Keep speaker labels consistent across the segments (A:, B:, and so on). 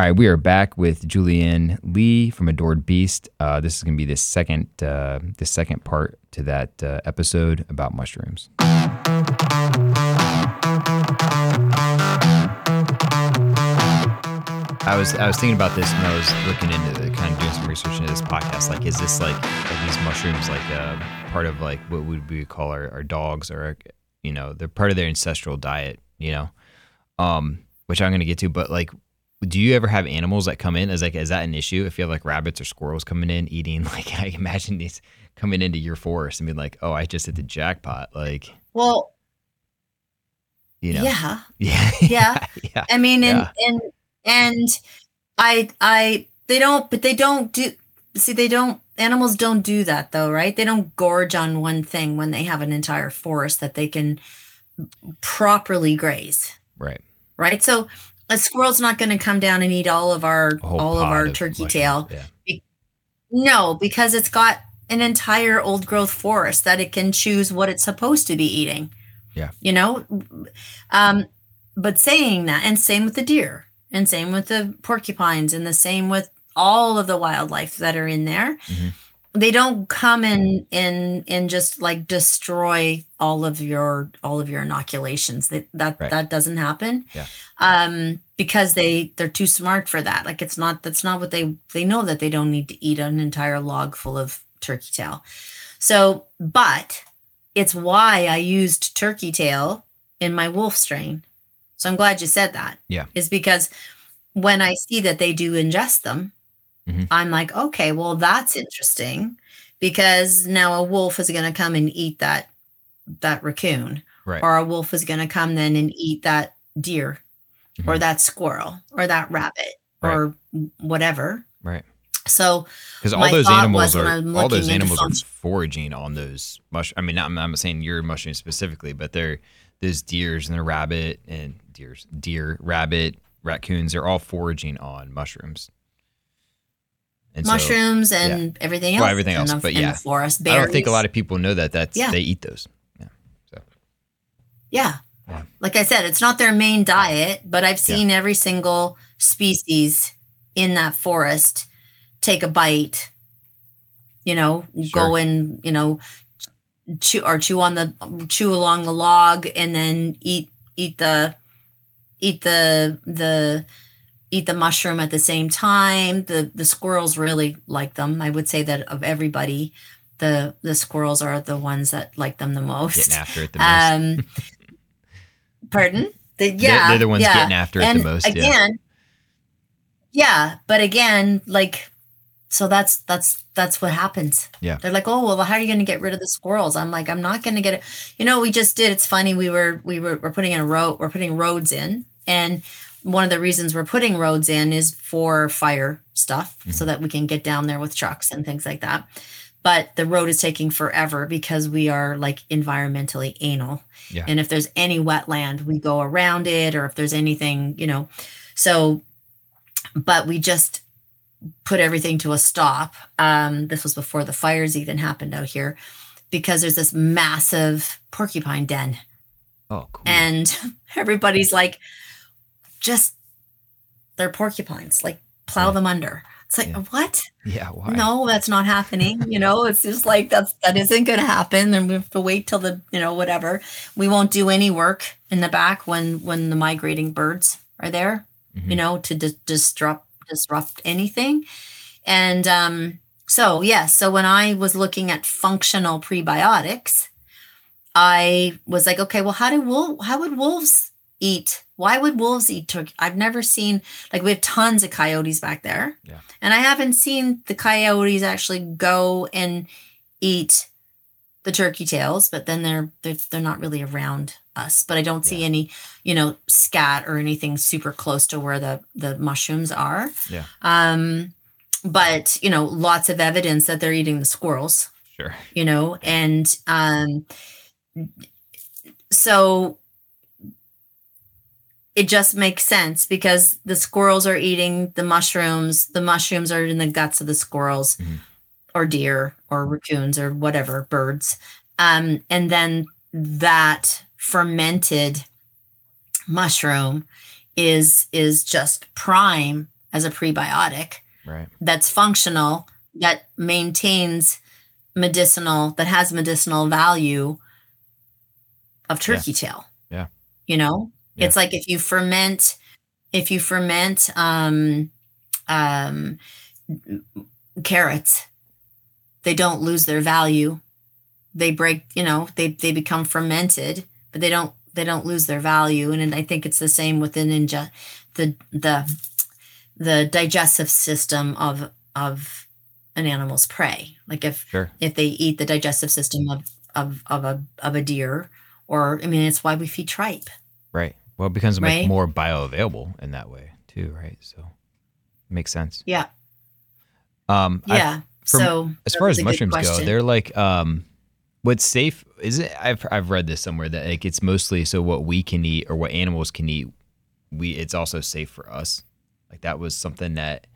A: All right, we are back with Julie Anne Lee from Adored Beast. Uh, this is going to be the second, uh, the second part to that uh, episode about mushrooms. I was I was thinking about this when I was looking into the, kind of doing some research into this podcast. Like, is this like are these mushrooms like uh, part of like what would we call our, our dogs or you know they're part of their ancestral diet, you know, um, which I'm going to get to. But like, do you ever have animals that come in? Is like is that an issue if you have like rabbits or squirrels coming in eating? Like, I imagine these coming into your forest and being like, oh, I just hit the jackpot. Like,
B: Well,
A: you know,
B: yeah.
A: yeah,
B: Yeah.
A: yeah.
B: I mean, and
A: Yeah.
B: and and I I they don't, but they don't do. See, they don't. Animals don't do that though, right? They don't gorge on one thing when they have an entire forest that they can properly graze,
A: right.
B: right? So a squirrel's not going to come down and eat all of our all of our
A: of
B: turkey
A: mushrooms.
B: tail.
A: Yeah.
B: No, because it's got an entire old growth forest that it can choose what it's supposed to be eating.
A: Yeah.
B: You know, um, but saying that, and same with the deer, and same with the porcupines, and the same with all of the wildlife that are in there.
A: Mhm.
B: They don't come in in and just like destroy all of your all of your inoculations. That that
A: Right.
B: that doesn't happen.
A: Yeah.
B: Um, because they they're too smart for that. Like it's not that's not what they they know that they don't need to eat an entire log full of turkey tail. So, but it's why I used turkey tail in my wolf strain. So I'm glad you said that.
A: Yeah.
B: Is because when I see that they do ingest them,
A: Mhm.
B: I'm like, okay, well, that's interesting because now a wolf is going to come and eat that that raccoon,
A: Right.
B: or a wolf is going to come then and eat that deer, or
A: Mhm.
B: that squirrel, or that rabbit,
A: Right.
B: or whatever.
A: Right.
B: So
A: Because all those animals are all those animals are foraging on those mush. I mean, not, I'm not saying your mushrooms specifically, but they're those deers and the rabbit and deers, deer, rabbit, raccoons. They're all foraging on mushrooms. And so,
B: mushrooms and everything else.
A: Well, everything else,
B: the-
A: but yeah.
B: forest.
A: I don't think a lot of people know that. That's
B: Yeah.
A: they eat those. Yeah. So
B: Yeah.
A: Yeah.
B: Like I said, it's not their main diet, but I've seen every single species in that forest take a bite, you know, go and, you know, chew or chew on the chew along the log and then eat eat the eat the the eat the mushroom at the same time. The the squirrels really like them. I would say that of everybody, the the squirrels are the ones that like them the most.
A: getting after it the most.
B: Um, pardon? The,
A: They're-
B: yeah,
A: they're, the ones
B: yeah.
A: getting after it
B: and
A: the most. yeah.
B: Again, yeah, but again, like, so that's that's that's what happens.
A: Yeah.
B: they're like, oh well, how are you going to get rid of the squirrels? I'm like, I'm not going to get it. You know, we just did. It's funny. We were we were we're putting in a road. We're putting roads in, and one of the reasons we're putting roads in is for fire stuff,
A: Mm-hmm.
B: so that we can get down there with trucks and things like that. But the road is taking forever because we are like environmentally anal.
A: Yeah.
B: And if there's any wetland, we go around it, or if there's anything, you know. So, but we just put everything to a stop. Um, this was before the fires even happened out here because there's this massive porcupine den.
A: Oh, cool.
B: And everybody's like, just they're porcupines, like plow
A: Yeah.
B: them under. It's like,
A: Yeah.
B: what?
A: yeah. Why?
B: No, that's not happening. You know, it's just like that's that isn't going to happen. And we have to wait till the you know whatever. We won't do any work in the back when when the migrating birds are there. You
A: Mhm.
B: know, to dis- disrupt disrupt anything. And um, so yes, so when I was looking at functional prebiotics, I was like, okay, well, how do wolf? How would wolves eat? Why would wolves eat turkey? I've never seen like we have tons of coyotes back there.
A: Yeah.
B: And I haven't seen the coyotes actually go and eat the turkey tails, but then they're they're, they're not really around us, but I don't see
A: Yeah.
B: any, you know, scat or anything super close to where the the mushrooms are.
A: Yeah.
B: Um, but you know, lots of evidence that they're eating the squirrels
A: Sure.
B: you know and um so it just makes sense because the squirrels are eating the mushrooms the mushrooms are in the guts of the squirrels
A: Mhm.
B: or deer or raccoons or whatever birds um and then that fermented mushroom is is just prime as a prebiotic
A: Right.
B: that's functional that maintains medicinal that has medicinal value of
A: Yeah.
B: turkey tail
A: Yeah.
B: you know
A: Yeah.
B: it's like if you ferment if you ferment um um carrots they don't lose their value they break you know they they become fermented but they don't they don't lose their value and, and i think it's the same within inge- the the the digestive system of of an animal's prey like if
A: Sure.
B: if they eat the digestive system of of of a of a deer or i mean it's why we feed tripe.
A: Well, it becomes much
B: Right?
A: more bioavailable in that way too, right? So makes sense.
B: yeah
A: Um,
B: yeah
A: from-
B: so
A: as far as mushrooms go, they're like um, what's safe is it? I've I've read this somewhere that like it's mostly so what we can eat or what animals can eat, we it's also safe for us. Like that was something that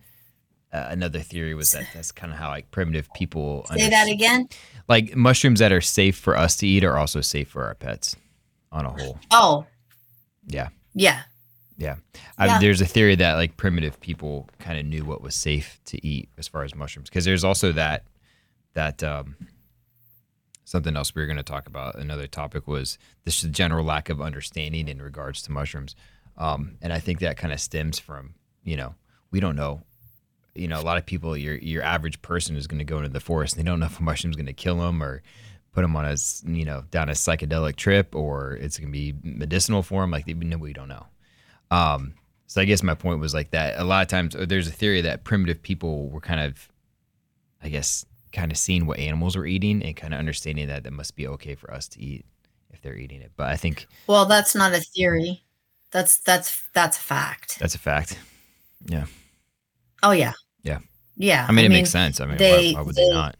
A: uh, another theory was that that's kind of how like primitive people
B: say that again
A: like mushrooms that are safe for us to eat are also safe for our pets on a whole.
B: oh
A: Yeah.
B: yeah
A: Yeah. I,
B: Yeah.
A: there's a theory that like primitive people kind of knew what was safe to eat as far as mushrooms because there's also that that um something else we were going to talk about another topic was this general lack of understanding in regards to mushrooms um and I think that kind of stems from you know we don't know you know a lot of people your your average person is going to go into the forest and they don't know if a mushroom's going to kill them or put them on a you know down a psychedelic trip or it's to be medicinal for them like we don't know um, so I guess my point was like that. A lot of times, there's a theory that primitive people were kind of, I guess, kind of seeing what animals were eating and kind of understanding that that must be okay for us to eat if they're eating it. But I think
B: well that's not a theory that's that's that's a fact
A: that's a fact. Yeah.
B: Oh yeah
A: Yeah.
B: yeah
A: I mean, it makes sense. I mean,
B: they-
A: why, why would they,
B: they-
A: not?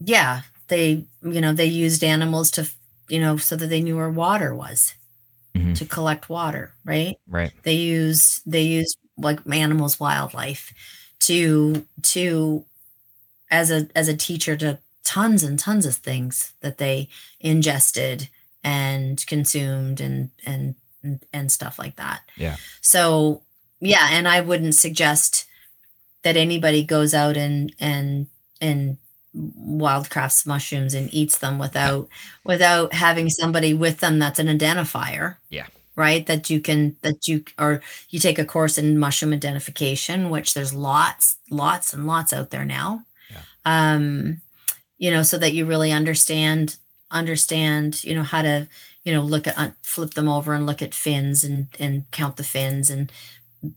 B: yeah they you know they used animals to you know so that they knew where water was
A: Mhm.
B: to collect water right
A: Right.
B: they used they used like animals wildlife to to as a as a teacher to tons and tons of things that they ingested and consumed and and and, and stuff like that
A: Yeah.
B: so yeah and i wouldn't suggest that anybody goes out and and and wildcrafts mushrooms and eats them without without having somebody with them that's an identifier
A: Yeah.
B: right that you can that you or you take a course in mushroom identification which there's lots lots and lots out there now
A: Yeah.
B: um you know so that you really understand understand you know how to you know look at flip them over and look at fins and and count the fins and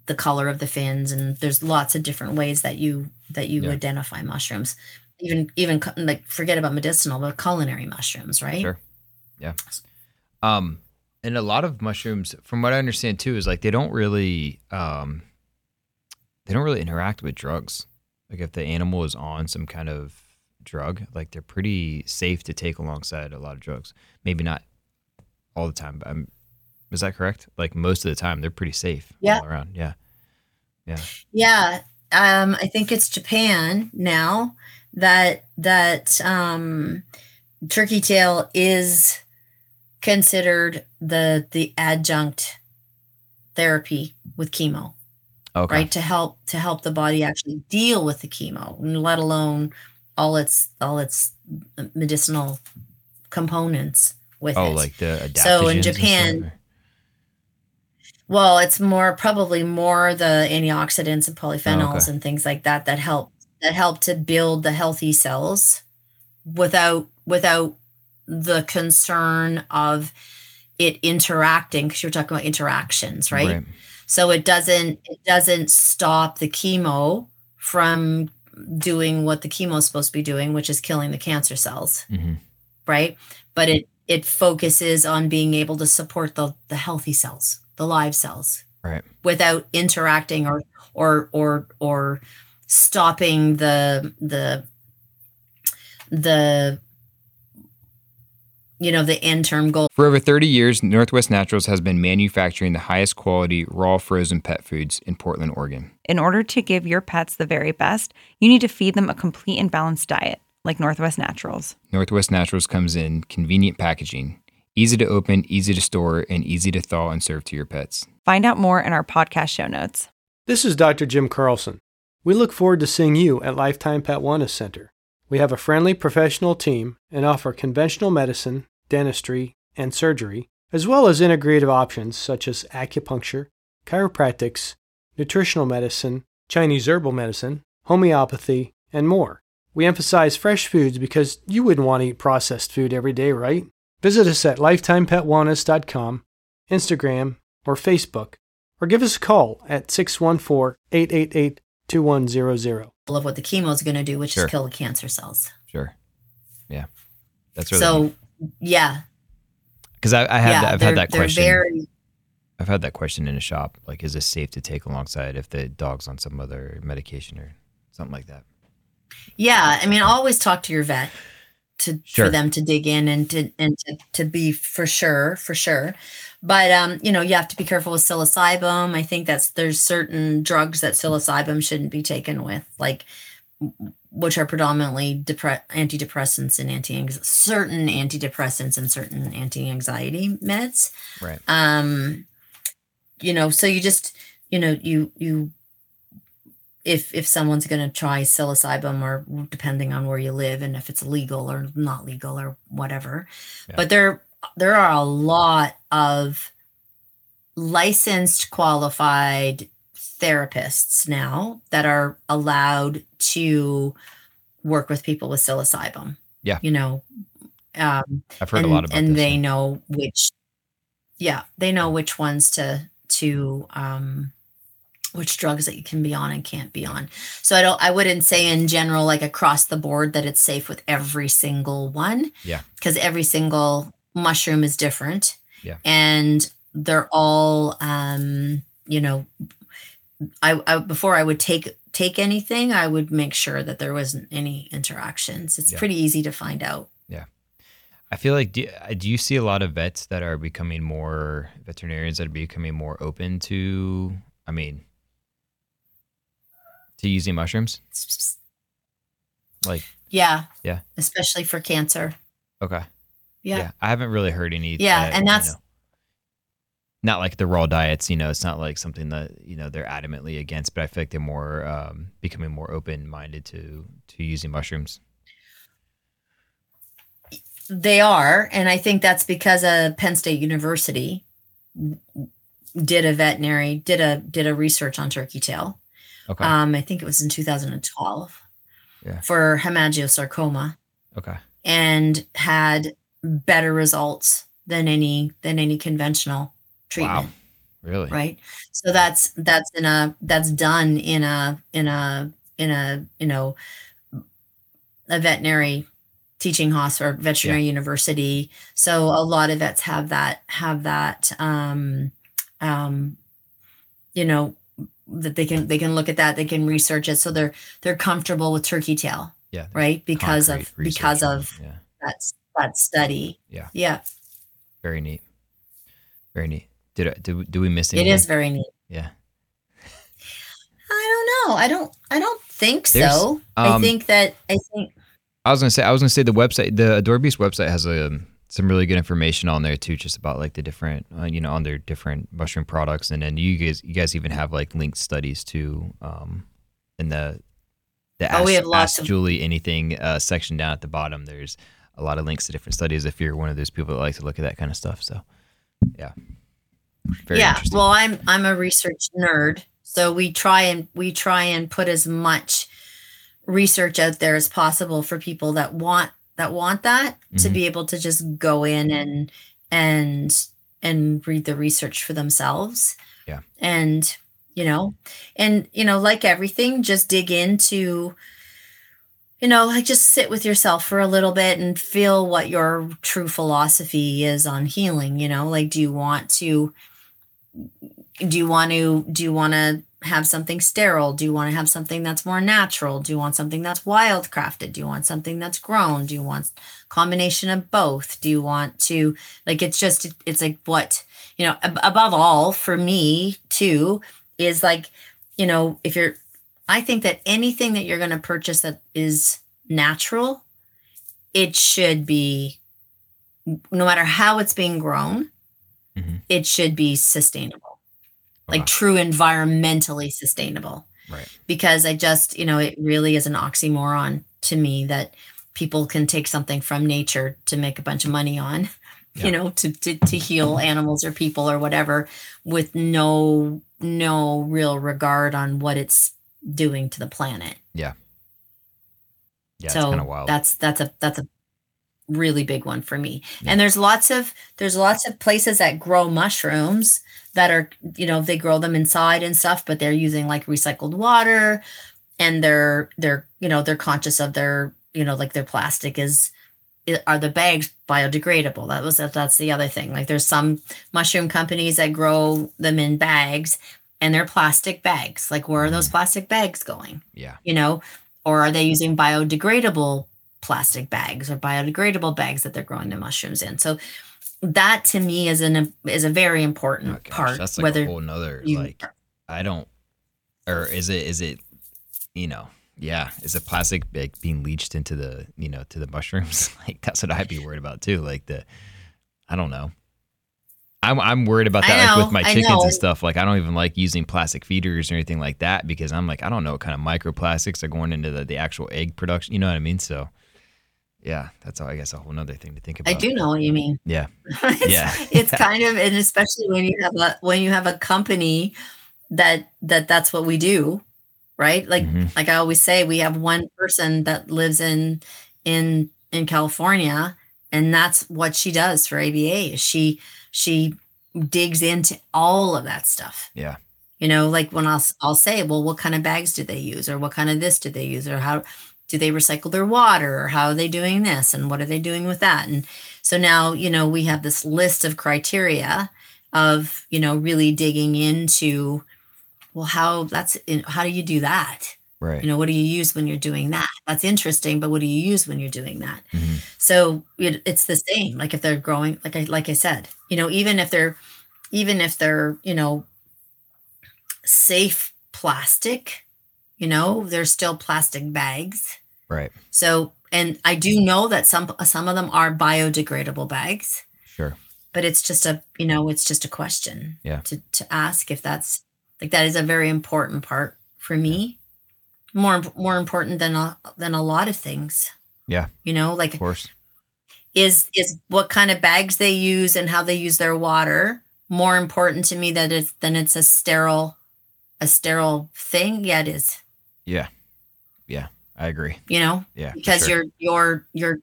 B: the color of the fins and there's lots of different ways that you that you
A: Yeah.
B: identify mushrooms even even like forget about medicinal but culinary mushrooms right
A: Sure. Um, and a lot of mushrooms, from what I understand too, is like they don't really, um, they don't really interact with drugs. Like if the animal is on some kind of drug, like they're pretty safe to take alongside a lot of drugs. Maybe not all the time, but i'm is that correct? Like most of the time, they're pretty safe
B: Yeah.
A: all around. Yeah.
B: Yeah, um, I think it's Japan now that that um, turkey tail is considered the the adjunct therapy with chemo,
A: Okay.
B: right? To help to help the body actually deal with the chemo, and let alone all its all its medicinal components with
A: Oh,
B: it.
A: like the.
B: So in Japan, Well, it's more probably more the antioxidants and polyphenols
A: okay.
B: and things like that that help that help to build the healthy cells without without the concern of it interacting because you're talking about interactions, right? So it doesn't it doesn't stop the chemo from doing what the chemo is supposed to be doing, which is killing the cancer cells
A: hmm
B: right but it it focuses on being able to support the the healthy cells, the live cells,
A: Right.
B: without interacting or or or or stopping the the the you know the end term goal
A: For over 30 years, Northwest Naturals has been manufacturing the highest quality raw frozen pet foods in Portland, Oregon.
C: In order to give your pets the very best, you need to feed them a complete and balanced diet, like Northwest Naturals.
A: Northwest Naturals comes in convenient packaging, easy to open, easy to store, and easy to thaw and serve to your pets.
C: Find out more in our podcast show notes.
D: This is Dr. Jim Carlson. We look forward to seeing you at Lifetime Pet Wellness Center. We have a friendly professional team and offer conventional medicine, dentistry, and surgery, as well as integrative options such as acupuncture, chiropractics, nutritional medicine, Chinese herbal medicine, homeopathy, and more. We emphasize fresh foods because you wouldn't want to eat processed food every day, right? Visit us at lifetimepetwellness.com, Instagram, or Facebook, or give us a call at 614 888 2100.
B: of what the chemo is going to do, which
A: Sure.
B: is kill the cancer cells.
A: Sure. Yeah. That's really
B: so yeah,
A: because I, I have
B: yeah,
A: that, I've had that question.
B: very
A: I've had that question in a shop. Like, is this safe to take alongside if the dog's on some other medication or something like that?
B: Yeah, I mean, always talk to your vet to
A: Sure.
B: for them to dig in and to and to, to be for sure, for sure. But um, you know, you have to be careful with psilocybin. I think that's there's certain drugs that psilocybin shouldn't be taken with, like which are predominantly depre- antidepressants and anti certain antidepressants and certain anti-anxiety meds
A: Right.
B: um you know so you just you know you you if if someone's going to try psilocybin or depending on where you live and if it's legal or not legal or whatever
A: Yeah.
B: but there there are a lot of licensed qualified therapists now that are allowed to work with people with psilocybin
A: Yeah.
B: you know um
A: I've heard
B: and,
A: a lot about
B: and they
A: yeah.
B: know which yeah they know which ones to to um which drugs that you can be on and can't be on so i don't i wouldn't say in general like across the board that it's safe with every single one
A: Yeah.
B: because every single mushroom is different
A: Yeah.
B: and they're all um you know I, I before i would take take anything i would make sure that there wasn't any interactions it's
A: Yeah.
B: pretty easy to find out Yeah.
A: I feel like do, uh, do you see a lot of vets that are becoming more veterinarians that are becoming more open to? I mean, to using mushrooms. Like,
B: Yeah.
A: Yeah.
B: Especially for cancer.
A: okay,
B: Yeah.
A: I haven't really heard any.
B: Yeah, and
A: you
B: that's-
A: know, not like the raw diets. You know, it's not like something that you know they're adamantly against. But I feel like they're more um, becoming more open minded to to using mushrooms.
B: They are. And I think that's because uh, Penn State University did a veterinary, did a did a research on turkey tail.
A: Okay.
B: Um, I think it was in 2012
A: Yeah.
B: for hemangiosarcoma
A: okay.
B: and had better results than any than any conventional treatment.
A: Wow. Really?
B: right so that's that's in a that's done in a in a in a you know a veterinary teaching hospital veterinary university so a lot of vets have that have that um um you know that they can they can look at that they can research it so they're they're comfortable with turkey tail
A: Yeah.
B: right because of because of
A: yeah.
B: that that study
A: Yeah.
B: yeah
A: Very neat. Very neat. Did I, did, do we miss
B: it
A: anything?
B: is very neat
A: Yeah.
B: I don't know. I don't. I don't think
A: There's,
B: so. I
A: um,
B: think that. I think.
A: I was gonna say I was gonna say the website the Adored Beast website has um, some really good information on there too, just about like the different uh, you know on their different mushroom products, and then you guys you guys even have like linked studies too um, in the the
B: Oh,
A: ask,
B: we have lots
A: Ask
B: of-
A: Julie anything uh, section down at the bottom. There's a lot of links to different studies if you're one of those people that like to look at that kind of stuff. So yeah, very
B: yeah. Well, I'm I'm a research nerd, so we try and we try and put as much research out there as possible for people that want that want that to
A: Mhm.
B: be able to just go in and and and read the research for themselves.
A: Yeah.
B: And you know, and you know, like everything, just dig into you know, like just sit with yourself for a little bit and feel what your true philosophy is on healing. You know, like, do you want to, do you want to, do you want to have something sterile? Do you want to have something that's more natural? Do you want something that's wildcrafted? Do you want something that's grown? Do you want combination of both? Do you want to, like, it's just, it's like what, you know, ab- above all for me too, is like, you know, if you're, I think that anything that you're going to purchase that is natural, it should be, no matter how it's being grown,
A: Mhm.
B: it should be sustainable, Uh-huh. like
A: Wow.
B: true environmentally sustainable.
A: Right.
B: Because I just, you know, it really is an oxymoron to me that people can take something from nature to make a bunch of money on,
A: Yeah.
B: you know, to, to to heal animals or people or whatever, with no no real regard on what it's doing to the planet.
A: Yeah, it's
B: so
A: kind of wild.
B: that's that's a that's a really big one for me.
A: Yeah.
B: And there's lots of there's lots of places that grow mushrooms that are you know they grow them inside and stuff, but they're using like recycled water, and they're they're you know they're conscious of their you know like their plastic is are the bags biodegradable. That was that's the other thing. Like there's some mushroom companies that grow them in bags and they're plastic bags. Like where are those mm-hmm. plastic bags going?
A: Yeah,
B: you know, or are they using biodegradable plastic bags or biodegradable bags that they're growing the mushrooms in? So that to me is an is a very important
A: Oh, gosh,
B: part.
A: that's like
B: whether
A: a whole nother
B: you-
A: like I don't or is it is it you know yeah is it plastic like being leached into the you know to the mushrooms? Like that's what I'd be worried about too like the I don't know. I'm I'm worried about that like with my chickens and stuff like I don't even like using plastic feeders or anything like that because I'm like I don't know what kind of microplastics are going into the, the actual egg production you know what I mean? So yeah that's all I guess a whole nother thing to think about
B: I do know what you mean.
A: yeah
B: it's,
A: Yeah.
B: it's kind of and especially when you have a when you have a company that that that's what we do, right? Like
A: Mhm.
B: like I always say, we have one person that lives in in in California, and that's what she does for ABA. is She she digs into all of that stuff.
A: yeah
B: You know, like when I'll I'll say, well, what kind of bags do they use, or what kind of this do they use, or how do they recycle their water, or how are they doing this, and what are they doing with that? And so now, you know, we have this list of criteria of you know really digging into, well, how that's in, how do you do that?
A: right
B: You know, what do you use when you're doing that? That's interesting, but what do you use when you're doing that?
A: Mhm.
B: So it, it's the same. Like if they're growing, like I like I said, you know, even if they're, even if they're, you know, safe plastic, you know, they're still plastic bags.
A: Right.
B: So, and I do know that some some of them are biodegradable bags,
A: sure.
B: But it's just a, you know, it's just a question
A: Yeah.
B: to to ask if that's like that is a very important part for me. More more important than a, than a lot of things.
A: Yeah.
B: You know, like
A: of course.
B: is is what kind of bags they use and how they use their water more important to me that it's than it's a sterile a sterile thing? Yeah it is.
A: Yeah. Yeah I agree
B: you know
A: yeah
B: because
A: sure.
B: you're you're you're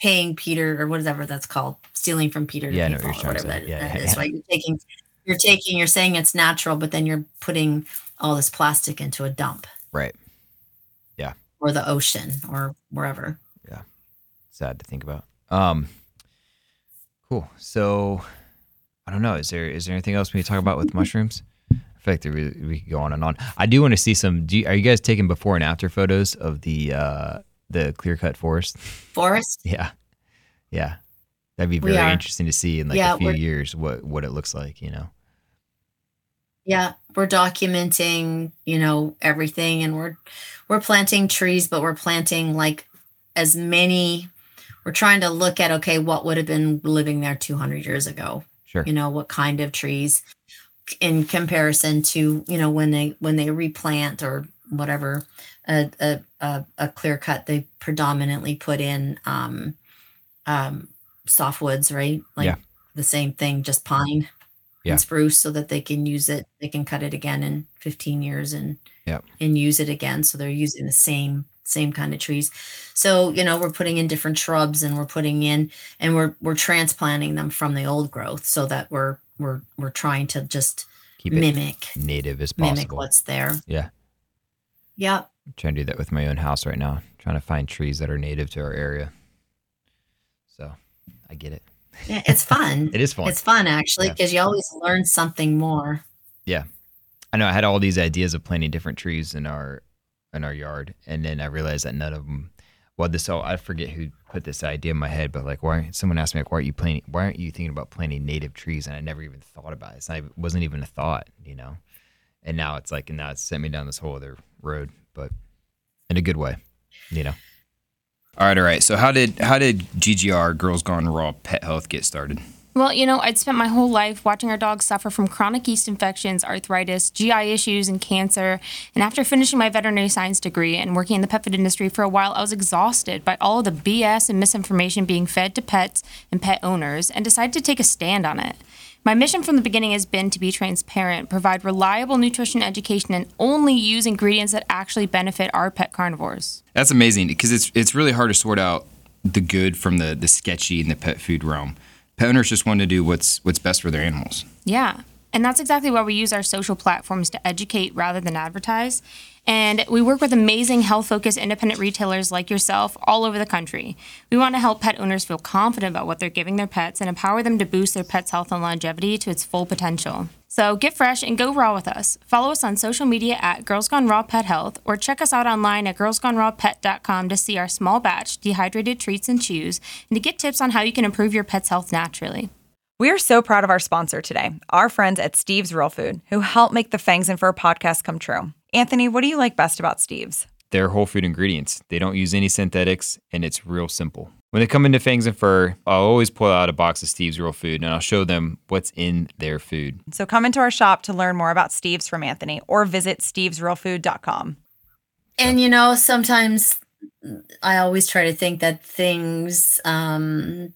B: paying peter or whatever that's called stealing from peter
A: Yeah, know what
B: Paul,
A: you're
B: or
A: trying to
B: whatever that,
A: Yeah,
B: that
A: yeah,
B: is,
A: yeah.
B: right you're taking you're taking you're saying it's natural but then you're putting all this plastic into a dump
A: right Yeah.
B: or the ocean or wherever Yeah.
A: sad to think about. Um, cool. So, I don't know. Is there is there anything else we can talk about with mushrooms? In fact, we, we could go on and on. I do want to see some. Do you, are you guys taking before and after photos of the uh, the clear cut forest?
B: forest
A: Yeah, yeah. That'd be very interesting to see in like
B: Yeah,
A: a few years what what it looks like. You know.
B: Yeah, we're documenting, you know, everything and we're we're planting trees, but we're planting like as many we're trying to look at okay, what would have been living there 200 years ago?
A: Sure.
B: You know, what kind of trees in comparison to, you know, when they when they replant or whatever a a a, a clear cut they predominantly put in um um softwoods, right? Like
A: Yeah.
B: the same thing, just pine
A: Yeah.
B: and spruce so that they can use it they can cut it again in 15 years and
A: yeah.
B: and use it again so they're using the same same kind of trees so you know we're putting in different shrubs and we're putting in and we're we're transplanting them from the old growth so that we're we're we're trying to just
A: Keep it
B: mimic
A: native as possible.
B: mimic what's there
A: Yeah.
B: yep
A: trying to do that with my own house right now. Trying to find trees that are native to our area. So I get it.
B: Yeah, it's fun.
A: It is fun.
B: It's fun actually
A: Yeah.
B: because you always learn something more.
A: Yeah, I know. I had all these ideas of planting different trees in our in our yard, and then I realized that none of them. Well, this all I forget who put this idea in my head, but like, why? Someone asked me like, why aren't you planting? Why aren't you thinking about planting native trees? And I never even thought about it. It's not, it wasn't even a thought, you know. And now it's like, and now it's sent me down this whole other road, but in a good way, you know.
E: All right, all right. So how did how did GGR Girls Gone Raw Pet Health get started?
F: Well, you know, I'd spent my whole life watching our dogs suffer from chronic yeast infections, arthritis, GI issues, and cancer. And after finishing my veterinary science degree and working in the pet food industry for a while, I was exhausted by all of the BS and misinformation being fed to pets and pet owners and decided to take a stand on it. My mission from the beginning has been to be transparent, provide reliable nutrition education, and only use ingredients that actually benefit our pet carnivores.
E: That's amazing because it's it's really hard to sort out the good from the the sketchy in the pet food realm. Pet owners just want to do what's what's best for their animals.
F: Yeah. And that's exactly why we use our social platforms to educate rather than advertise. And we work with amazing health focused independent retailers like yourself all over the country. We want to help pet owners feel confident about what they're giving their pets and empower them to boost their pet's health and longevity to its full potential. So get fresh and go raw with us. Follow us on social media at Girls Gone Raw Pet Health or check us out online at girlsgonerawpet.com to see our small batch dehydrated treats and chews and to get tips on how you can improve your pet's health naturally.
C: We are so proud of our sponsor today, our friends at Steve's Real Food, who help make the Fangs and Fur podcast come true. Anthony, what do you like best about Steve's?
A: They're whole food ingredients. They don't use any synthetics, and it's real simple. When they come into Fangs and Fur, I'll always pull out a box of Steve's Real Food, and I'll show them what's in their food.
C: So come into our shop to learn more about Steve's from Anthony or visit stevesrealfood.com.
B: And you know, sometimes I always try to think that things, um,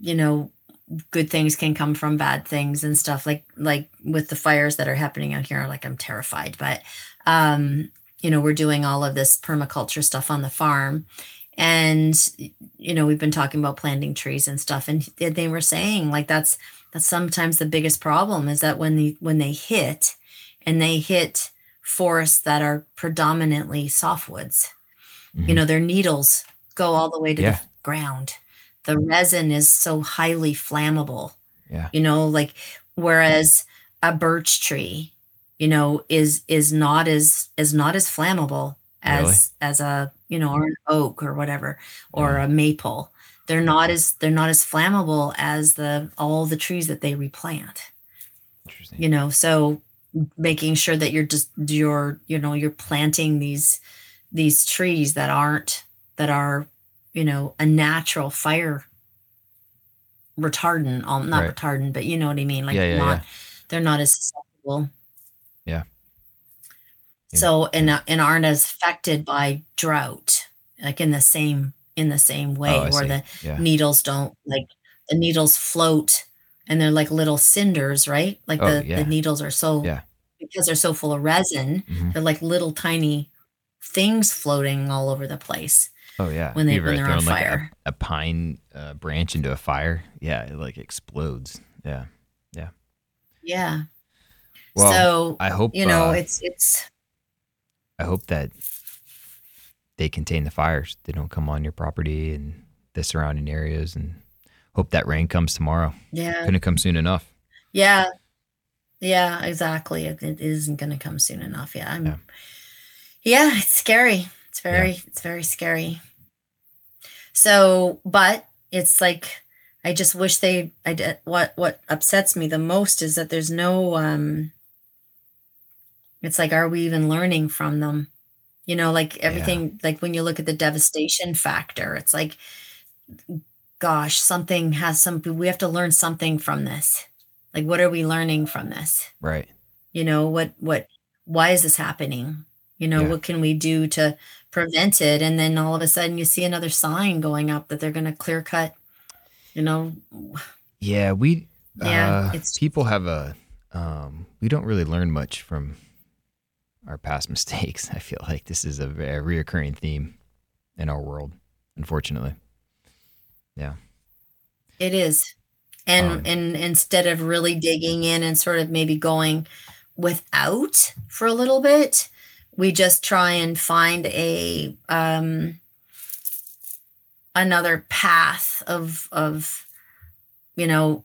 B: you know, good things can come from bad things and stuff. Like like with the fires that are happening out here, like I'm terrified. But um, you know, we're doing all of this permaculture stuff on the farm. And you know, we've been talking about planting trees and stuff. And they- were saying like that's that's sometimes the biggest problem is that when the when they hit and they hit forests that are predominantly softwoods. You know, their needles go all the way to
A: Yeah.
B: the ground. The resin is so highly flammable.
A: Yeah.
B: You know, like whereas a birch tree, you know, is is not as is not as flammable as
A: Really?
B: as a, you know, or an oak or whatever, or
A: Yeah.
B: a maple. They're not as they're not as flammable as the all the trees that they replant
A: Interesting.
B: you know so making sure that you're just you're you know you're planting these these trees that aren't that are you know a natural fire retardant um not
A: Right.
B: retardant but you know what i mean like
A: Yeah, yeah,
B: not
A: yeah.
B: they're not as susceptible
A: Yeah.
B: So and uh, and aren't as affected by drought like in the same in the same way
A: Oh,
B: where
A: see.
B: the needles don't like the needles float and they're like little cinders right like
A: Oh,
B: the, the needles are so
A: Yeah.
B: because they're so full of resin
A: Mhm.
B: they're like little tiny things floating all over the place
A: Oh yeah.
B: when they-
A: You've
B: when they're on
A: thrown, like, a-
B: fire.
A: A, pine uh, branch into a fire. Yeah, it like explodes. Yeah.
B: yeah
A: Well,
B: so
A: I hope
B: you know
A: uh,
B: it's it's
A: I hope that they contain the fires. They don't come on your property and the surrounding areas. And hope that rain comes tomorrow.
B: yeah
A: Couldn't come soon enough.
B: yeah yeah exactly it, it isn't going to come soon enough yeah i'm
A: Yeah.
B: yeah, it's scary it's very it's very scary so but it's like i just wish they i did what what upsets me the most is that there's no um it's like are we even learning from them? You know like everything like when you look at the devastation factor it's like gosh something has some we have to learn something from this. Like what are we learning from this?
A: Right.
B: you know what what why is this happening? You know
A: Yeah.
B: what can we do to prevent it and then all of a sudden you see another sign going up that they're going to clear cut you know
A: Yeah, we
B: Yeah,
A: uh,
B: it's-
A: people have a um, we don't really learn much from our past mistakes. I feel like this is a very reoccurring theme in our world, unfortunately. Yeah.
B: It is. And
A: Um,
B: and instead of really digging in and sort of maybe going without for a little bit, we just try and find a um another path of of you know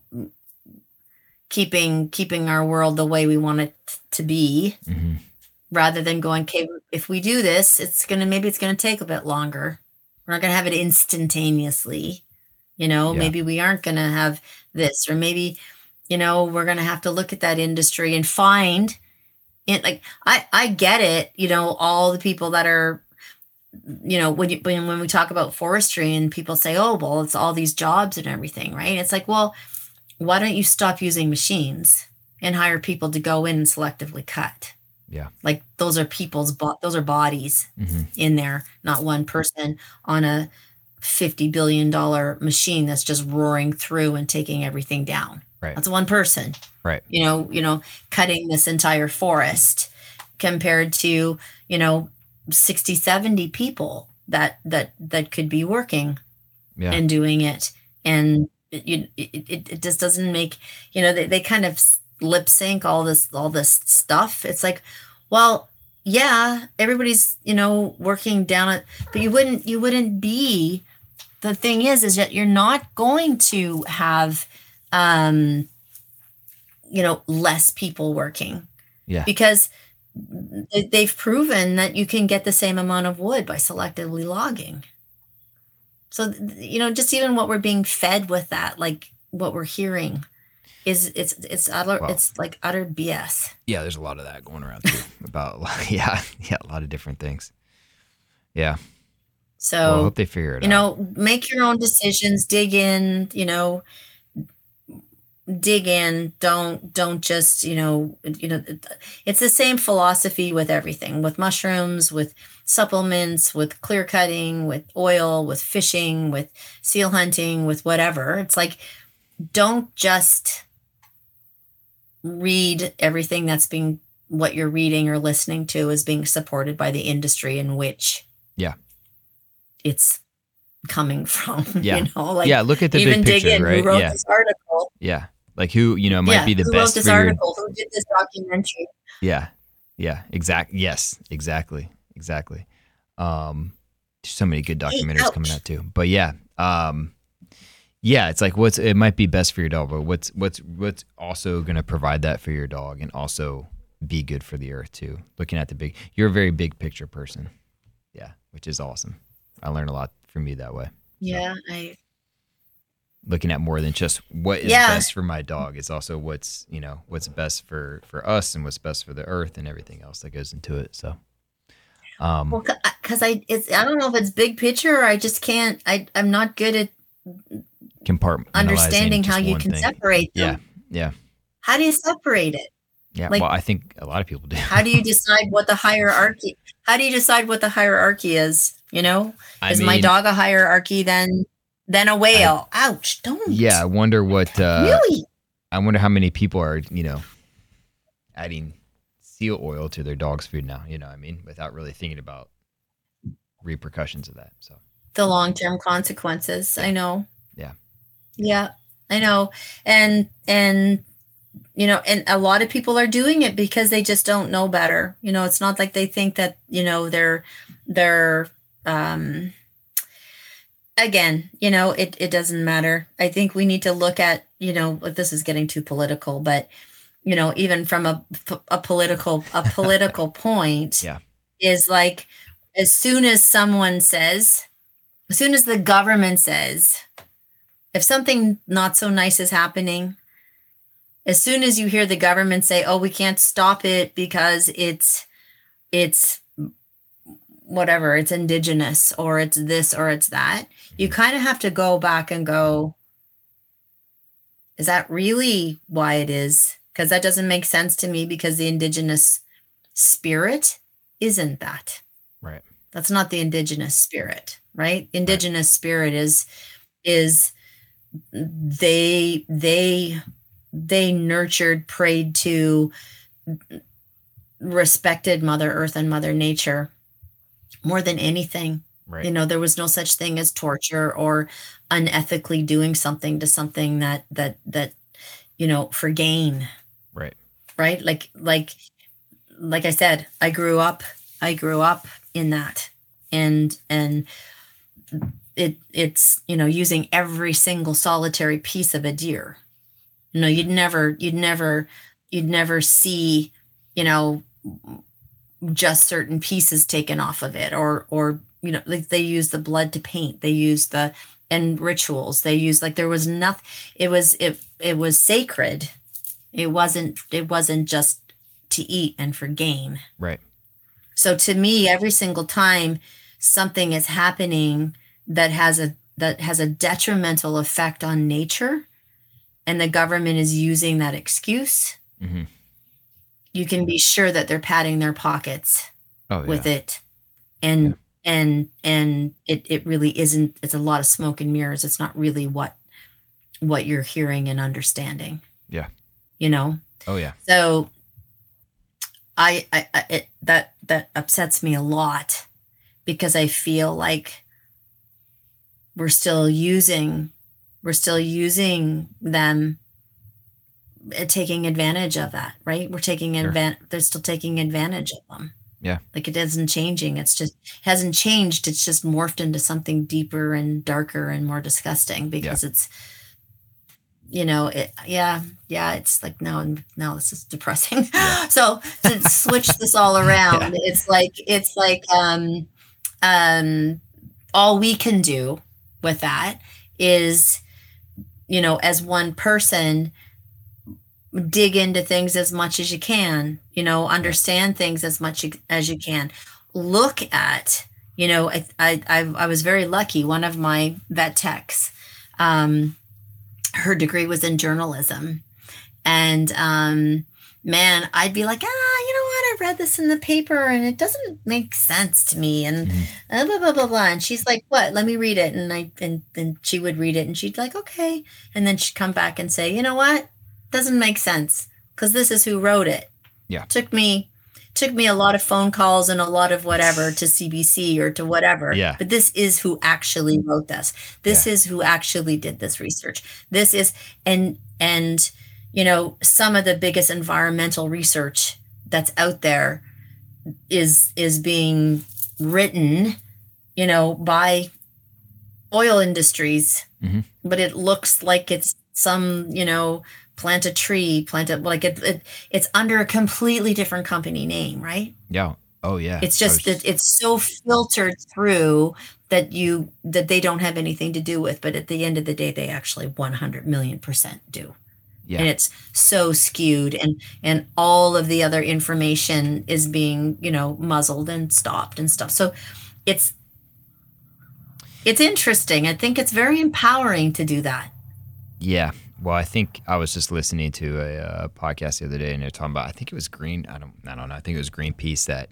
B: keeping keeping our world the way we want it to be
A: Mhm.
B: rather than going okay if we do this it's gonna maybe it's gonna take a bit longer we're not gonna have it instantaneously you know
A: Yeah.
B: maybe we aren't gonna have this or maybe you know we're gonna have to look at that industry and find it like i i get it you know all the people that are you know when you when, when we talk about forestry and people say oh well it's all these jobs and everything right it's like well why don't you stop using machines and hire people to go in and selectively cut
A: Yeah.
B: like those are people's bo- those are bodies
A: Mhm.
B: in there not one person on a 50 billion dollar machine that's just roaring through and taking everything down
A: Right.
B: that's one person
A: Right.
B: you know you know cutting this entire forest compared to you know 60 70 people that that that could be working
A: Yeah.
B: and doing it and it, it, it, just doesn't make you know they, they kind of lip sync all this all this stuff it's like well yeah everybody's you know working down it but you wouldn't you wouldn't be the thing is is that you're not going to have um you know less people working
A: Yeah.
B: because they- they've proven that you can get the same amount of wood by selectively logging so you know just even what we're being fed with that like what we're hearing is it's it's utter
A: Wow.
B: it's like utter bs
A: yeah, there's a lot of that going around too. about yeah, yeah, a lot of different things. Yeah.
B: so
A: well, I hope they figure it
B: you
A: out.
B: know make your own decisions dig in you know dig in don't don't just you know you know it's the same philosophy with everything with mushrooms with supplements with clear cutting with oil with fishing with seal hunting with whatever it's like don't just read everything that's being what you're reading or listening to is being supported by the industry in which
A: Yeah.
B: it's coming from
A: Yeah.
B: you know like
A: yeah, look at the
B: even
A: big
B: dig in
A: right?
B: who wrote
A: Yeah.
B: this article
A: Yeah. Like who, you know, might
B: yeah,
A: be the
B: who
A: best
B: wrote this
A: for your
B: article who did this documentary
A: Yeah. Yeah. Exact. Yes. Exactly. Exactly. Um, there's so many good documentaries coming out too. But yeah. Um, yeah, it's like what's it might be best for your dog, but what's what's what's also going to provide that for your dog and also be good for the earth too. Looking at the big, you're a very big picture person. Yeah, which is awesome. I learn a lot from you that way.
B: yeah i
A: Looking at more than just what is
B: Yeah.
A: best for my dog. It's also what's you know what's best for for us and what's best for the earth and everything else that goes into it. So, um,
B: well because i it's i don't know if it's big picture or i just can't i i'm not good at
A: compartmentalizing
B: understanding how you can
A: thing.
B: separate
A: Yeah,
B: them
A: yeah,
B: how do you separate it
A: yeah.
B: Like-
A: well, I think a lot of people do.
B: how do you decide what the hierarchy how do you decide what the hierarchy is you know
A: I
B: is my dog a hierarchy then then a whale ouch don't
A: Yeah, I wonder what. Uh,
B: really
A: I wonder how many people are you know adding seal oil to their dog's food now. You know, what I mean, without really thinking about repercussions of that. So
B: the long-term consequences i know
A: Yeah.
B: yeah i know and and you know and a lot of people are doing it because they just don't know better you know it's not like they think that you know they're they're um again you know it it doesn't matter i think we need to look at you know this is getting too political but you know even from a a political a political point
A: Yeah.
B: is like as soon as someone says as soon as the government says if something not so nice is happening as soon as you hear the government say oh we can't stop it because it's it's whatever it's indigenous or it's this or it's that you mm-hmm. kind of have to go back and go is that really why it is? Because that doesn't make sense to me because the indigenous spirit isn't that.
A: Right,
B: that's not the indigenous spirit right? Indigenous spirit is is they they they nurtured prayed to mm, respected mother earth and mother nature more than anything.
A: Right,
B: you know there was no such thing as torture or unethically doing something to something that that that you know for gain.
A: Right,
B: right? Like like like i said i grew up I grew up in that, and and it it's you know using every single solitary piece of a deer. You know, you'd never you'd never you'd never see you know just certain pieces taken off of it or or you know like they use the blood to paint they use the and rituals they use like there was nothing it was it it was sacred it wasn't it wasn't just to eat and for gain
A: Right.
B: so to me every single time something is happening that has a that has a detrimental effect on nature and the government is using that excuse
A: Mhm.
B: You can be sure that they're padding their pockets
A: Oh yeah.
B: with it and and and it it really isn't it's a lot of smoke and mirrors it's not really what what you're hearing and understanding
A: Yeah.
B: you know
A: Oh yeah.
B: so i i, I it, that that upsets me a lot because i feel like we're still using we're still using them taking advantage of that right? We're taking
A: Sure.
B: advantage they're still taking advantage of them.
A: Yeah.
B: like it isn't changing it's just hasn't changed it's just morphed into something deeper and darker and more disgusting because it's you know it yeah yeah it's like no no this is depressing. So to switch this all around it's like it's like um um all we can do with that is you know as one person dig into things as much as you can you know understand things as much as you can. Look at you know i i i, I was very lucky. One of my vet techs um her degree was in journalism. And um man i'd be like ah you know what? I read this in the paper and it doesn't make sense to me. And uh, blah blah blah blah. And she's like what? Let me read it. And i and then she would read it and she'd like okay. And then she'd come back and say you know what doesn't make sense because this is who wrote it
A: Yeah.
B: took me took me a lot of phone calls and a lot of whatever to cbc or to whatever
A: Yeah.
B: but this is who actually wrote this this is who actually did this research this is and and you know some of the biggest environmental research that's out there is is being written you know by oil industries
A: Mhm.
B: but it looks like it's some you know plant a tree plant a like it, it it's under a completely different company name right
A: Yeah. Oh yeah.
B: it's just
A: was-
B: that it's so filtered through that you that they don't have anything to do with but at the end of the day they actually 100 million percent do
A: yeah.
B: and it's so skewed and and all of the other information is being you know muzzled and stopped and stuff so it's it's interesting i think it's very empowering to do that
A: Yeah. Well, I think I was just listening to a uh, podcast the other day, and they're talking about. I think it was Green. I don't. I don't know. I think it was Greenpeace that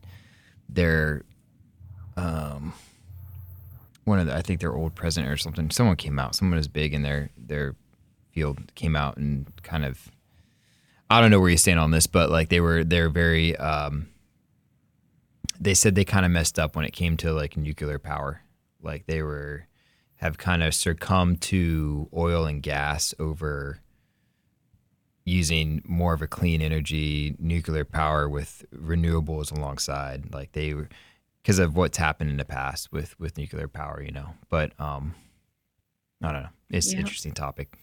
A: their, um, one of the. I think their old president or something. Someone came out. Someone was big in their their field came out and kind of. I don't know where you stand on this, but like they were, they're very. Um, they said they kind of messed up when it came to like nuclear power. Like they were have kind of succumbed to oil and gas over using more of a clean energy nuclear power with renewables alongside like they were because of what's happened in the past with with nuclear power you know? But um i don't know. It's an interesting topic.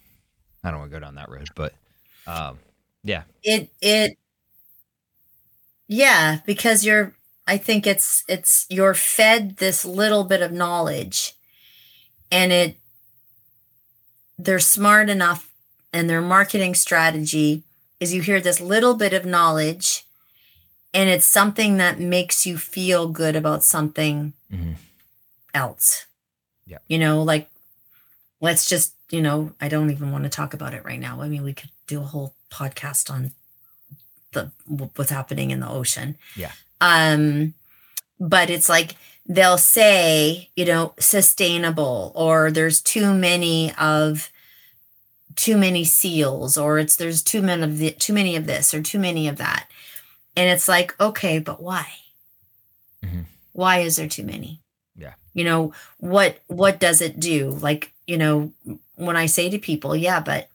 A: I don't want to go down that road but um yeah.
B: It it yeah because you're i think it's it's you're fed this little bit of knowledge and it they're smart enough and their marketing strategy is you hear this little bit of knowledge and it's something that makes you feel good about something
A: Mhm.
B: else
A: Yeah.
B: you know like let's just you know i don't even want to talk about it right now i mean we could do a whole podcast on the what's happening in the ocean
A: Yeah.
B: um but it's like they'll say you know sustainable or there's too many of too many seals or it's there's too many of the, too many of this or too many of that. And it's like okay but why?
A: Mhm.
B: why is there too many?
A: Yeah.
B: you know what what does it do? Like you know when i say to people yeah but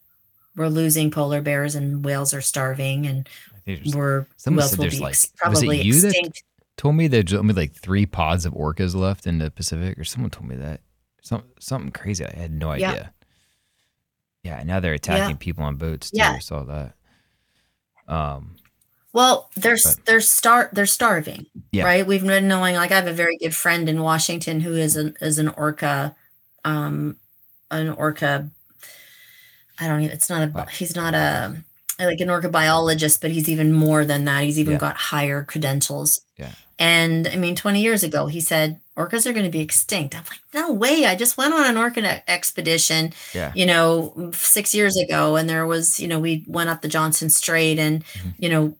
B: we're losing polar bears and whales are starving and
A: I think there's-
B: we're whales will be
A: like
B: probably
A: you that
B: extinct
A: told me there's only like three pods of orcas left in the Pacific, or someone told me that. Some something crazy. I had no idea. Yeah, yeah now they're attacking
B: Yeah.
A: people on boats too.
B: Yeah.
A: I saw that. Um,
B: Well, they're
A: But-
B: they're star they're starving,
A: Yeah.
B: right? We've been knowing like I have a very good friend in Washington who is an is an orca, um, an orca. I don't even. It's not a.
A: Wow.
B: He's not a like an orca biologist, but he's even more than that. He's even
A: Yeah.
B: got higher credentials.
A: Yeah.
B: And I mean, 20 years ago, he said orcas are going to be extinct. I'm like, no way. I just went on an orca expedition
A: yeah.
B: you know, six years ago, and there was, you know, we went up the Johnstone Strait, and mm-hmm. you know,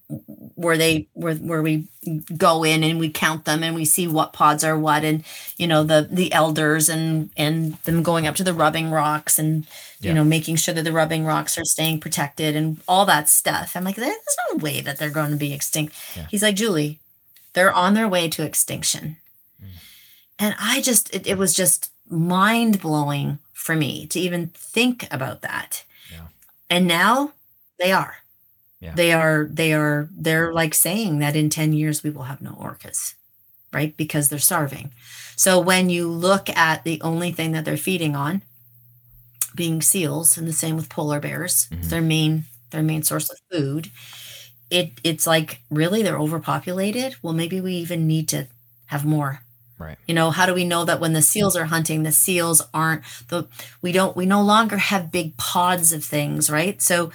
B: where they where where we go in and we count them and we see what pods are what, and you know, the the elders and and them going up to the rubbing rocks and you know making sure that the rubbing rocks are staying protected and all that stuff. I'm like, there's no way that they're going to be extinct.
A: Yeah.
B: He's like, Julie, they're on their way to extinction. And I just, it, it was just mind blowing for me to even think about that.
A: Yeah.
B: And now they are.
A: Yeah.
B: They are, they are, they're like saying that in 10 years we will have no orcas, right? Because they're starving. So when you look at the only thing that they're feeding on being seals, and the same with polar bears,
A: Mhm.
B: their main, their main source of food, it it's like really they're overpopulated. Well, maybe we even need to have more
A: Right.
B: you know how do we know that when the seals are hunting the seals aren't the we don't we no longer have big pods of things right so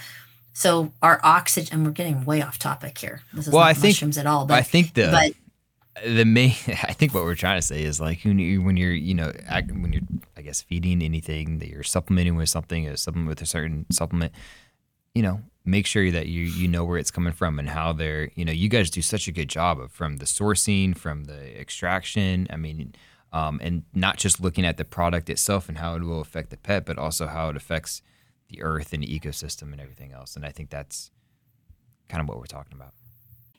B: so our oxygen and we're getting way off topic here this is
A: Well,
B: not
A: I think-
B: mushrooms at all but
A: I think the
B: but
A: the main I think what we're trying to say is like when you when you're you know when you're I guess feeding anything that you're supplementing with something a supplement with a certain supplement you know make sure that you you know where it's coming from and how they're you know you guys do such a good job of from the sourcing from the extraction I mean um, and not just looking at the product itself and how it will affect the pet but also how it affects the earth and the ecosystem and everything else and I think that's kind of what we're talking about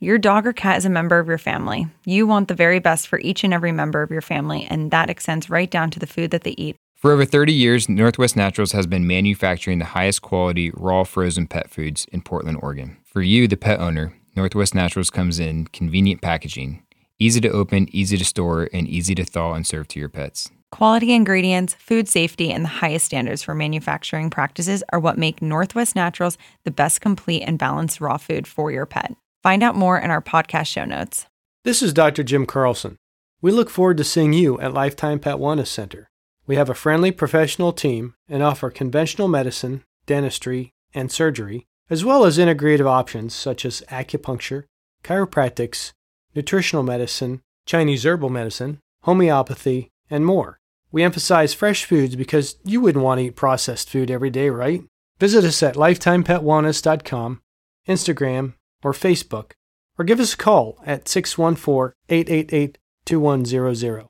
C: Your dog or cat is a member of your family. You want the very best for each and every member of your family, and that extends right down to the food that they eat.
E: For over 30 years, Northwest Naturals has been manufacturing the highest quality raw frozen pet foods in Portland, Oregon. For you, the pet owner, Northwest Naturals comes in convenient packaging, easy to open, easy to store, and easy to thaw and serve to your pets.
C: Quality ingredients, food safety, and the highest standards for manufacturing practices are what make Northwest Naturals the best complete and balanced raw food for your pet. Find out more in our podcast show notes.
D: This is Dr. Jim Carlson. We look forward to seeing you at Lifetime Pet Wellness Center. We have a friendly professional team and offer conventional medicine, dentistry, and surgery, as well as integrative options such as acupuncture, chiropractics, nutritional medicine, Chinese herbal medicine, homeopathy, and more. We emphasize fresh foods because you wouldn't want to eat processed food every day, right? Visit us at lifetimepetwellness.com, Instagram, or Facebook, or give us a call at 614 888 2100.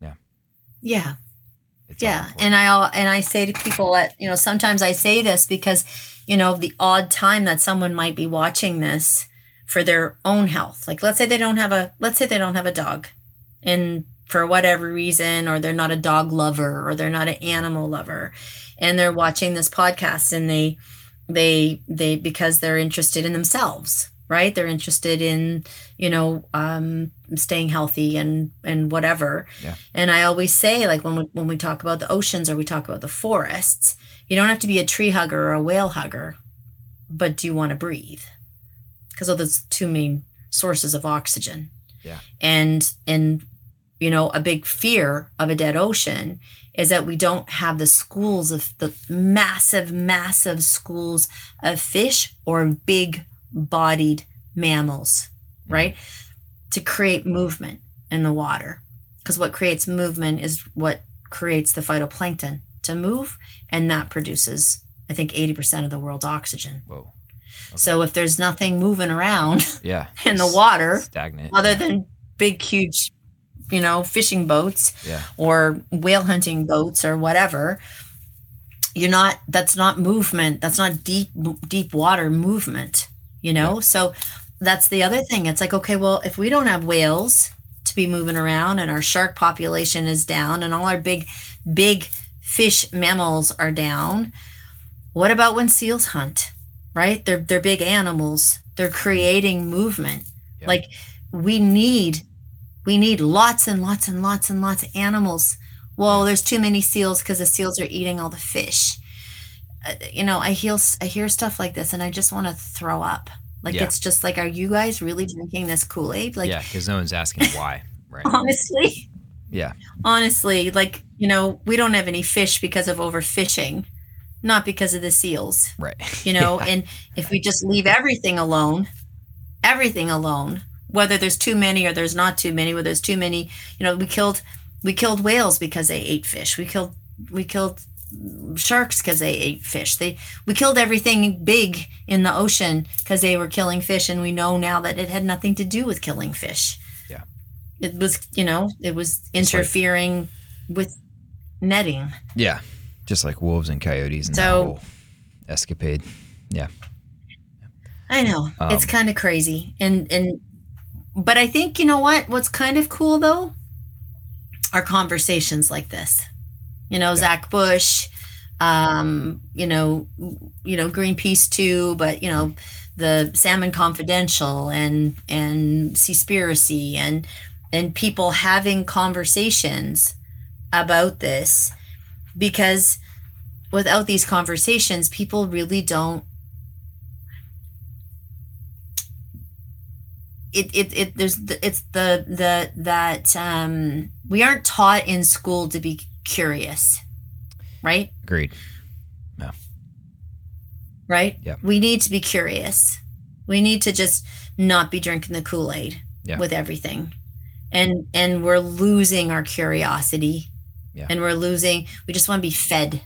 B: yeah
A: It's
B: yeah and i and i say to people that you know sometimes i say this because you know the odd time that someone might be watching this for their own health like let's say they don't have a let's say they don't have a dog and for whatever reason or they're not a dog lover or they're not an animal lover and they're watching this podcast and they they they because they're interested in themselves right they're interested in you know um staying healthy and and whatever
A: Yeah.
B: and i always say like when we when we talk about the oceans or we talk about the forests you don't have to be a tree hugger or a whale hugger but do you want to breathe because those two main sources of oxygen
A: Yeah.
B: and and you know a big fear of a dead ocean is that we don't have the schools of the massive massive schools of fish or big bodied mammals right to create movement in the water because what creates movement is what creates the phytoplankton to move and that produces i think 80% of the world's oxygen
A: Whoa.
B: so if there's nothing moving around
A: Yeah.
B: in the water
A: Stagnant.
B: other
A: yeah.
B: than big huge you know fishing boats
A: Yeah.
B: or whale hunting boats or whatever you're not that's not movement that's not deep deep water movement you know? So that's the other thing. It's like okay well if we don't have whales to be moving around and our shark population is down and all our big big fish mammals are down what about when seals hunt right? They're they're big animals. They're creating movement.
A: Yeah.
B: like we need we need lots and lots and lots and lots of animals. Well, there's too many seals because the seals are eating all the fish. Uh, you know, I hear I hear stuff like this, and I just want to throw up. Like
A: Yeah.
B: it's just like, are you guys really drinking this Kool Aid? Like
A: yeah, because no one's asking why, right?
B: honestly,
A: Yeah,
B: honestly, like you know, we don't have any fish because of overfishing, not because of the seals.
A: right.
B: you know and if we just leave everything alone everything alone whether there's too many or there's not too many whether there's too many you know we killed we killed whales because they ate fish we killed we killed sharks because they ate fish they we killed everything big in the ocean because they were killing fish and we know now that it had nothing to do with killing fish
A: Yeah.
B: it was you know it was
A: like-
B: interfering with netting
A: Yeah, just like wolves and coyotes and that
B: So-
A: whole escapade. Yeah,
B: I know. it's
A: Um,
B: kind of crazy. And and but I think you know what? What's kind of cool though are conversations like this. You know, Zach Bush, um, you know, you know, Greenpeace too, but you know, the Salmon Confidential and and Seaspiracy and and people having conversations about this because without these conversations, people really don't it, it, it there's the, it's the the that um we aren't taught in school to be curious right
A: agreed. Yeah.
B: Right
A: Yeah.
B: we need to be curious we need to just not be drinking the kool-aid
A: Yeah.
B: with everything and and we're losing our curiosity
A: Yeah.
B: and we're losing we just want to be fed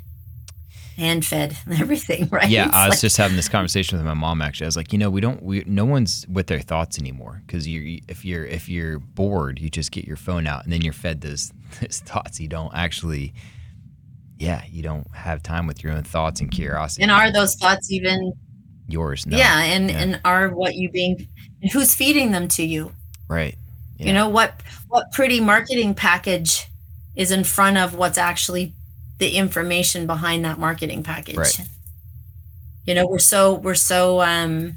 B: hand fed and everything right
A: Yeah,
B: It's
A: I was
B: like-
A: just having this conversation with my mom. Actually, I was like, you know, we don't, we no one's with their thoughts anymore because you, if you're if you're bored, you just get your phone out and then you're fed those, those thoughts. You don't actually, yeah, you don't have time with your own thoughts and curiosity.
B: and are those thoughts even
A: yours? No.
B: yeah and
A: Yeah.
B: and are what you being who's feeding them to you
A: right. Yeah.
B: you know what what pretty marketing package is in front of what's actually the information behind that marketing package
A: Right.
B: you know we're so we're so um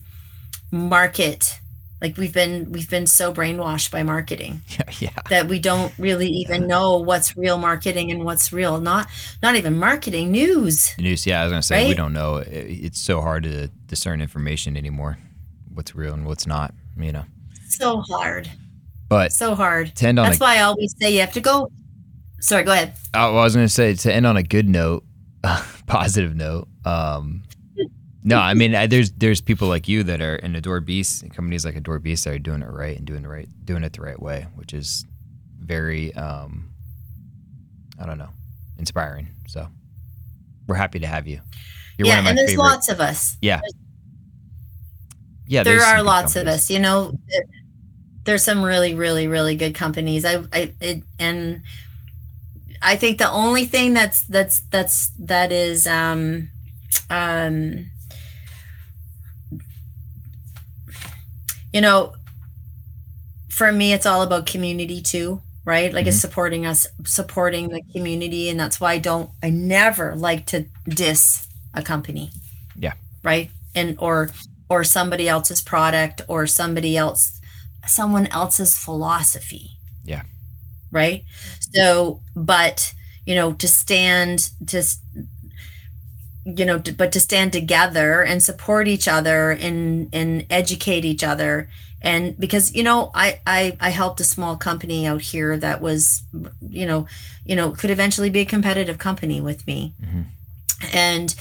B: market like we've been we've been so brainwashed by marketing
A: yeah, yeah,
B: that we don't really even know what's real marketing and what's real not not even marketing news
A: news. Yeah, I was gonna say we don't know. It's so hard to discern information anymore. What's real and what's not. You know,
B: so hard
A: but
B: so hard
A: to end on
B: that's
A: a,
B: why i always say you have to go sorry go ahead
A: I was going to say to end on a good note, positive note. Um, no, I mean, I, there's there's people like you that are in Adored Beast, companies like Adored Beast that are doing it right and doing the right, doing it the right way, which is very, um, I don't know, inspiring. So we're happy to have you. You're
B: yeah
A: one of my
B: and there's
A: favorite.
B: lots of us
A: yeah, yeah.
B: there are lots of us you know there's some really really really good companies i i it, and i think the only thing that's that's that's that is um um you know for me it's all about community too right? Like it's supporting us supporting the community and that's why i don't i never like to diss a company.
A: Yeah.
B: right? And or or somebody else's product or somebody else someone else's philosophy.
A: Yeah.
B: right so but you know to stand to you know to, but to stand together and support each other and and educate each other and because you know I, I i helped a small company out here that was you know you know could eventually be a competitive company with me
A: Mhm.
B: and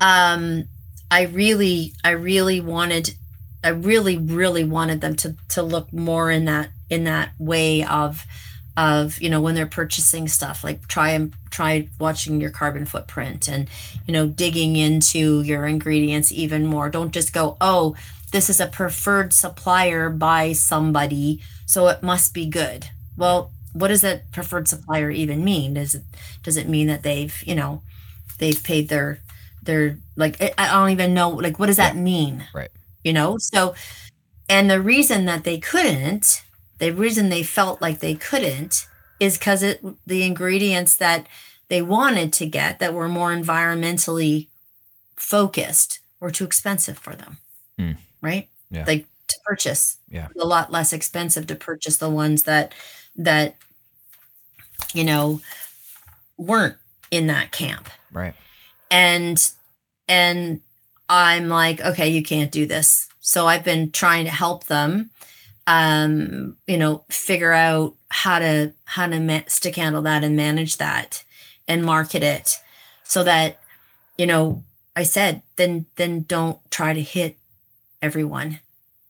B: um i really i really wanted i really really wanted them to to look more in that in that way of of you know when they're purchasing stuff like try and try watching your carbon footprint and you know digging into your ingredients even more. Don't just go oh this is a preferred supplier by somebody so it must be good. Well what does that preferred supplier even mean? Does it does it mean that they've you know they've paid their their like i I don't even know like what does that mean?
A: Right.
B: you know so and the reason that they couldn't the reason they felt like they couldn't is because it the ingredients that they wanted to get that were more environmentally focused were too expensive for them
A: Hmm.
B: right
A: Yeah.
B: like to purchase.
A: Yeah.
B: A lot less expensive to purchase the ones that that you know weren't in that camp.
A: Right.
B: And and I'm like, okay, you can't do this. So I've been trying to help them um, you know, figure out how to how to ma- stick handle that and manage that and market it so that you know i said then then don't try to hit everyone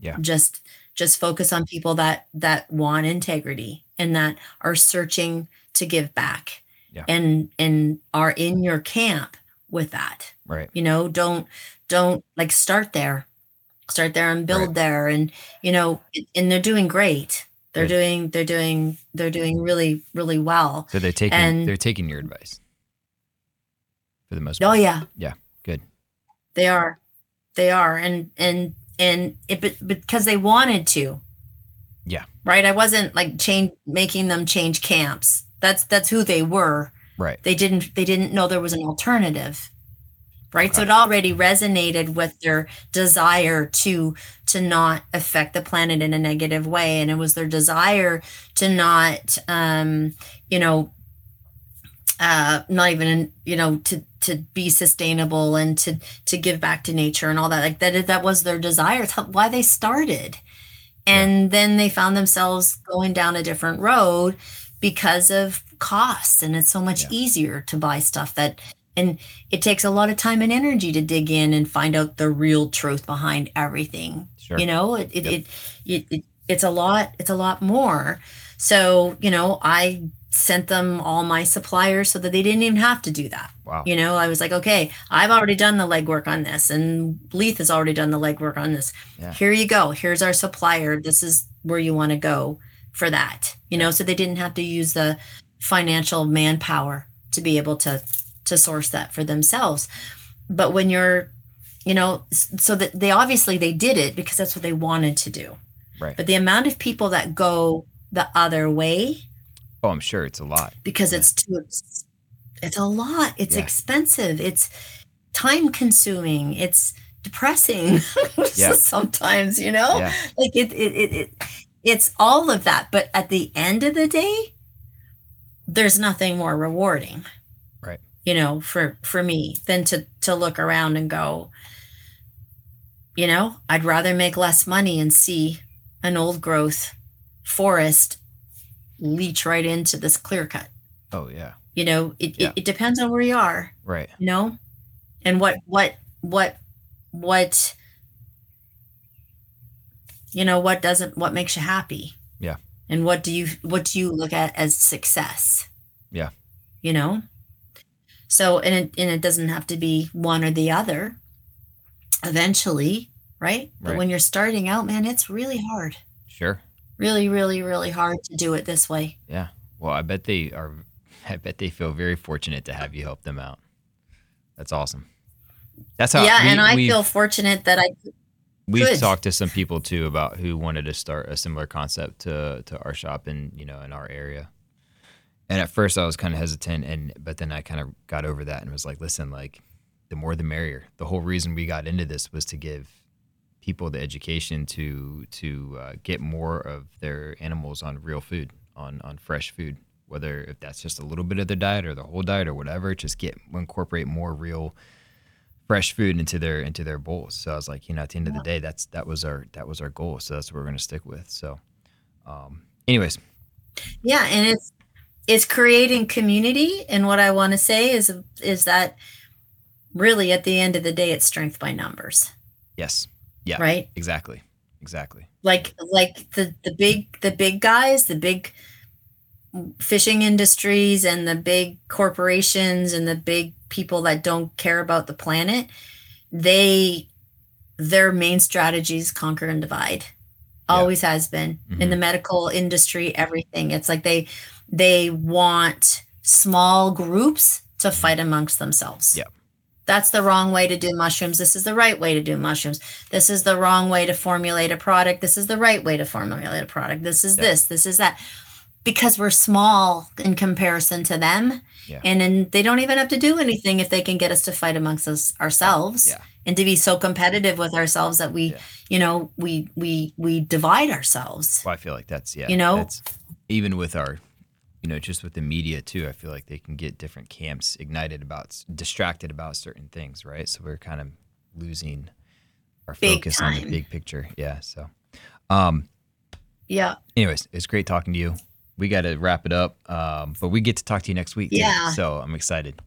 A: Yeah.
B: just just focus on people that that want integrity and that are searching to give back
A: Yeah.
B: and and are in your camp with that
A: Right.
B: you know don't don't like start there start there and build
A: Right.
B: there. And you know and they're doing great. They're
A: Good.
B: doing they're doing they're doing really really well.
A: So they're taking
B: And-
A: they're taking your advice? For the most
B: oh yeah.
A: Yeah. Good.
B: they are. They are. And and and it but because they wanted to.
A: Yeah.
B: right? I wasn't like change making them change camps. That's that's who they were.
A: Right.
B: they didn't they didn't know there was an alternative right? So it already resonated with their desire to to not affect the planet in a negative way. And it was their desire to not um you know uh not even you know to to be sustainable and to to give back to nature and all that. Like that that was their desire. It's why they started. And then they found themselves going down a different road because of costs. And it's so much
A: Yeah.
B: easier to buy stuff that and it takes a lot of time and energy to dig in and find out the real truth behind everything
A: Sure.
B: you know it it,
A: Yep.
B: it, it, it it's a lot it's a lot more so you know i sent them all my suppliers so that they didn't even have to do that
A: Wow.
B: you know i was like okay i've already done the legwork on this and leith has already done the legwork on this
A: Yeah.
B: here you go here's our supplier this is where you want to go for that you know so they didn't have to use the financial manpower to be able to to source that for themselves but when you're you know so that they obviously they did it because that's what they wanted to do
A: Right.
B: but the amount of people that go the other way
A: Oh, I'm sure it's a lot.
B: because
A: Yeah.
B: it's too it's, a lot it's
A: Yeah.
B: expensive it's time consuming it's depressing
A: Yeah.
B: sometimes you know
A: Yeah.
B: like it, it it it it's all of that but at the end of the day there's nothing more rewarding. You know for for me than to to look around and go you know i'd rather make less money and see an old growth forest leach right into this clear cut
A: Oh yeah.
B: you know it,
A: Yeah.
B: it, it depends on where you are
A: Right.
B: you know and what what what what you know what doesn't what makes you happy
A: Yeah.
B: and what do you what do you look at as success
A: Yeah.
B: you know so and it, and it doesn't have to be one or the other eventually right but
A: Right.
B: when you're starting out man it's really hard
A: Sure.
B: really really really hard to do it this way
A: Yeah. Well, I bet they are. I bet they feel very fortunate to have you help them out. That's awesome. That's how.
B: yeah
A: we-
B: and i feel fortunate that i
A: We've
B: Good.
A: talked to some people too about who wanted to start a similar concept to to our shop in you know in our area. And at first I was kind of hesitant, and but then I kind of got over that and was like, listen, like the more the merrier. The whole reason we got into this was to give people the education to to uh, get more of their animals on real food, on on fresh food. Whether if that's just a little bit of their diet or the whole diet or whatever, just get incorporate more real fresh food into their into their bowls. So I was like, you know, at the end of the day, that's that was our that was our goal. So that's what we're gonna stick with. So, um, anyways,
B: yeah and it's it's creating community. And what i want to say is is that really at the end of the day it's strength by numbers.
A: Yes, yeah,
B: right?
A: Exactly, exactly,
B: like like the the big the big guys the big fishing industries and the big corporations and the big people that don't care about the planet they their main strategies conquer and divide.
A: Yeah.
B: always has been. In the mm-hmm. medical industry everything. It's like they they want small groups to fight amongst themselves
A: Yeah.
B: that's the wrong way to do mushrooms this is the right way to do mushrooms this is the wrong way to formulate a product this is the right way to formulate a product this is
A: Yeah.
B: this this is that because we're small in comparison to them.
A: Yeah.
B: And then they don't even have to do anything if they can get us to fight amongst us ourselves
A: Yeah.
B: and to be so competitive with ourselves that we, you know, we we we divide ourselves.
A: Well, I feel like that's yeah.
B: You know?
A: that's, even with our, you know, just with the media too. I feel like they can get different camps ignited about, distracted about certain things, right? So we're kind of losing our
B: Big
A: focus on the big picture. Yeah. So, um,
B: Yeah.
A: anyways, it's great talking to you. We got to wrap it up, um, but we get to talk to you next week. too.
B: Yeah.
A: So I'm excited.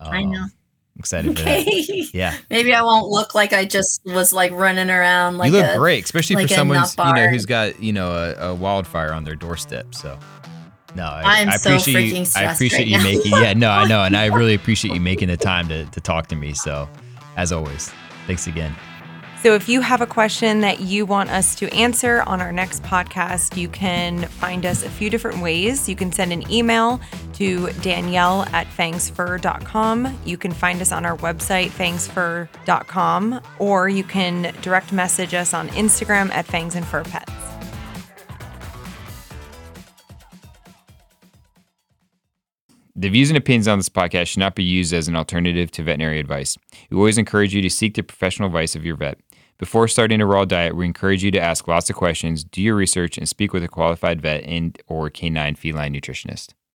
B: I know.
A: Um, I'm excited for that.
B: Okay.
A: Yeah.
B: Maybe I won't look like I just was like running around like
A: you look
B: a,
A: great, especially
B: like
A: for someone you know who's got you know a, a wildfire on their doorstep. So, no, I,
B: I'm
A: I
B: so
A: appreciate you.
B: freaking
A: I appreciate
B: right
A: you
B: now.
A: making. Yeah, no, I know, and I really appreciate you making the time to to talk to me. So, as always, thanks again.
C: So, if you have a question that you want us to answer on our next podcast, you can find us a few different ways. You can send an email to Danielle at fangsfur.com. You can find us on our website, fangsfur.com, or you can direct message us on Instagram at fangs
E: The views and opinions on this podcast should not be used as an alternative to veterinary advice. We always encourage you to seek the professional advice of your vet. Before starting a raw diet, we encourage you to ask lots of questions, do your research, and speak with a qualified vet and or canine feline nutritionist.